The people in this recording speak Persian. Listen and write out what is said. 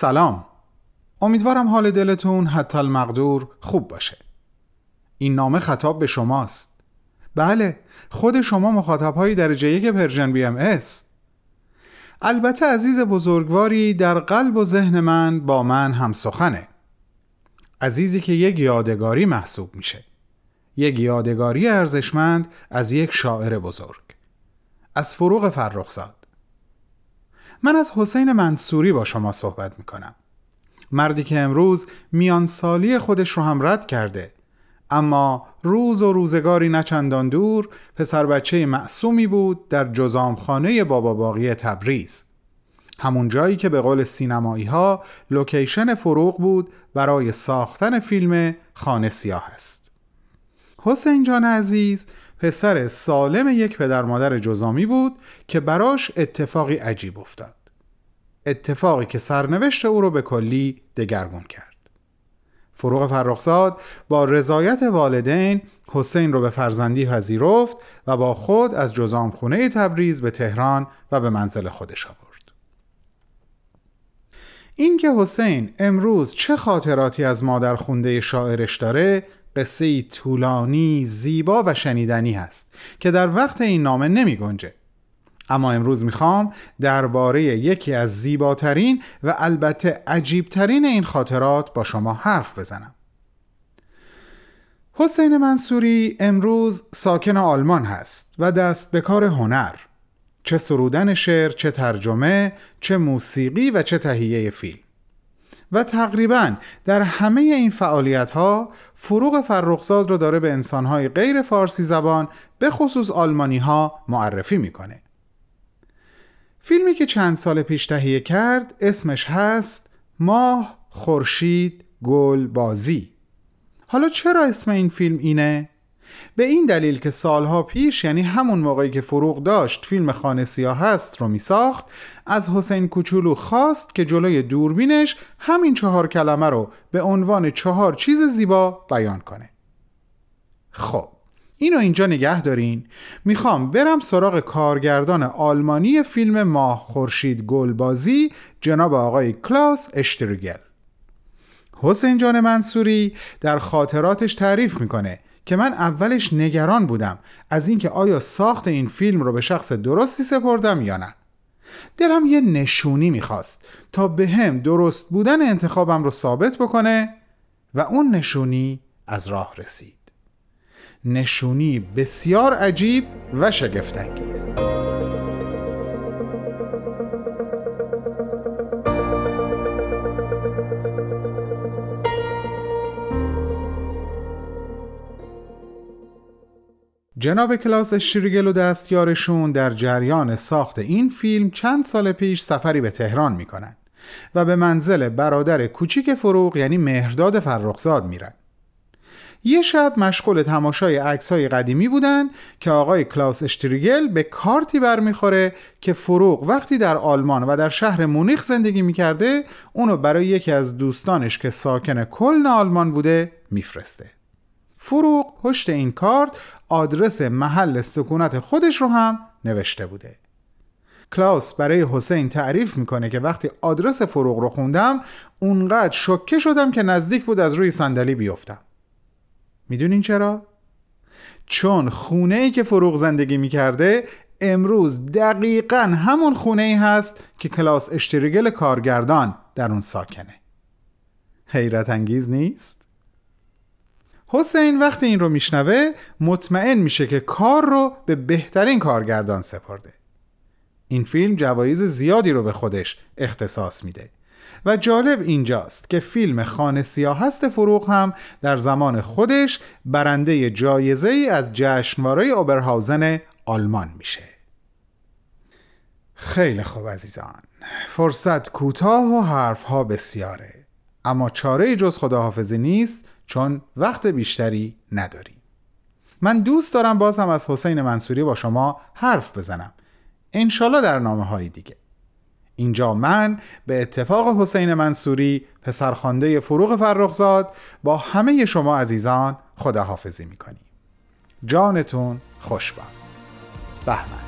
سلام. امیدوارم حال دلتون حتی المقدور خوب باشه. این نامه خطاب به شماست. بله خود شما مخاطب های درجه یک Persian BMS. البته عزیز بزرگواری در قلب و ذهن من با من هم سخنه. عزیزی که یک یادگاری محسوب میشه. یک یادگاری ارزشمند از یک شاعر بزرگ. از فروغ فرخزاد. من از حسین منصوری با شما صحبت می‌کنم. مردی که امروز میان سالی خودش رو هم رد کرده. اما روز و روزگاری نچندان دور پسر بچه معصومی بود در جزامخانه بابا باقی تبریز. همون جایی که به قول سینمایی ها لوکیشن فروغ بود برای ساختن فیلم خانه سیاه است. حسین جان عزیز پسر سالم یک پدر مادر جزامی بود که براش اتفاقی عجیب افتاد. اتفاقی که سرنوشت او رو به کلی دگرگون کرد. فروغ فرخزاد با رضایت والدین حسین رو به فرزندی پذیرفت و با خود از جزامخونه تبریز به تهران و به منزل خودش آورد. اینکه حسین امروز چه خاطراتی از مادر خونده شاعرش داره قصه طولانی، زیبا و شنیدنی هست که در وقت این نامه نمی گنجه. اما امروز می‌خوام درباره یکی از زیباترین و البته عجیبترین این خاطرات با شما حرف بزنم. حسین منصوری امروز ساکن آلمان هست و دست به کار هنر چه سرودن شعر، چه ترجمه، چه موسیقی و چه تهیه فیلم و تقریبا در همه این فعالیت ها فروغ فرخزاد رو داره به انسانهای غیر فارسی زبان به خصوص آلمانی ها معرفی می‌کنه فیلمی که چند سال پیش تهیه کرد اسمش هست ماه خورشید گل بازی حالا چرا اسم این فیلم اینه؟ به این دلیل که سالها پیش یعنی همون موقعی که فروغ داشت فیلم خانه سیاه هست رو می ساخت از حسین کوچولو خواست که جلوی دوربینش همین چهار کلمه رو به عنوان چهار چیز زیبا بیان کنه. خب اینو اینجا نگه دارین. می‌خوام برم سراغ کارگردان آلمانی فیلم ماه خورشید گلبازی جناب آقای کلاس اشتریگل. حسین جان منصوری در خاطراتش تعریف می‌کنه. که من اولش نگران بودم از اینکه آیا ساخت این فیلم رو به شخص درستی سپردم یا نه. دلم یه نشونی می‌خواست تا به هم درست بودن انتخابم رو ثابت بکنه و اون نشونی از راه رسید. نشونی بسیار عجیب و شگفتانگیز. جناب کلاس شریگل و دستیارشون در جریان ساخت این فیلم چند سال پیش سفری به تهران می‌کنن و به منزل برادر کوچیک فروغ یعنی مهرداد فرخزاد میرن. یه شب مشغول تماشای عکسای قدیمی بودن که آقای کلاس اشتریگل به کارتی برمیخوره که فروغ وقتی در آلمان و در شهر مونیخ زندگی می‌کرده اونو برای یکی از دوستانش که ساکن کلن آلمان بوده میفرسته. فروغ پشت این کارت آدرس محل سکونت خودش رو هم نوشته بوده کلاس برای حسین تعریف می‌کنه که وقتی آدرس فروغ رو خوندم اونقدر شکه شدم که نزدیک بود از روی صندلی بیفتم می‌دونین چرا؟ چون خونه ای که فروغ زندگی می‌کرده امروز دقیقا همون خونه ای هست که کلاس اشتریگل کارگردان در اون ساکنه حیرت انگیز نیست؟ حسین وقتی این رو میشنوه مطمئن میشه که کار رو به بهترین کارگردان سپرده. این فیلم جوایز زیادی رو به خودش اختصاص میده. و جالب اینجاست که فیلم خانه سیاه هست فروغ هم در زمان خودش برنده جایزه ای از جشنواره اوبرهاوزن آلمان میشه. خیلی خوب عزیزان. فرصت کوتاه و حرفها بسیاره. اما چاره جز خداحافظی نیست چون وقت بیشتری نداریم من دوست دارم باز هم از حسین منصوری با شما حرف بزنم. انشالله در نامه های دیگه. اینجا من به اتفاق حسین منصوری پسرخوانده فروغ فرخزاد با همه شما عزیزان خداحافظی می‌کنیم. جانتون خوشبان بهمن.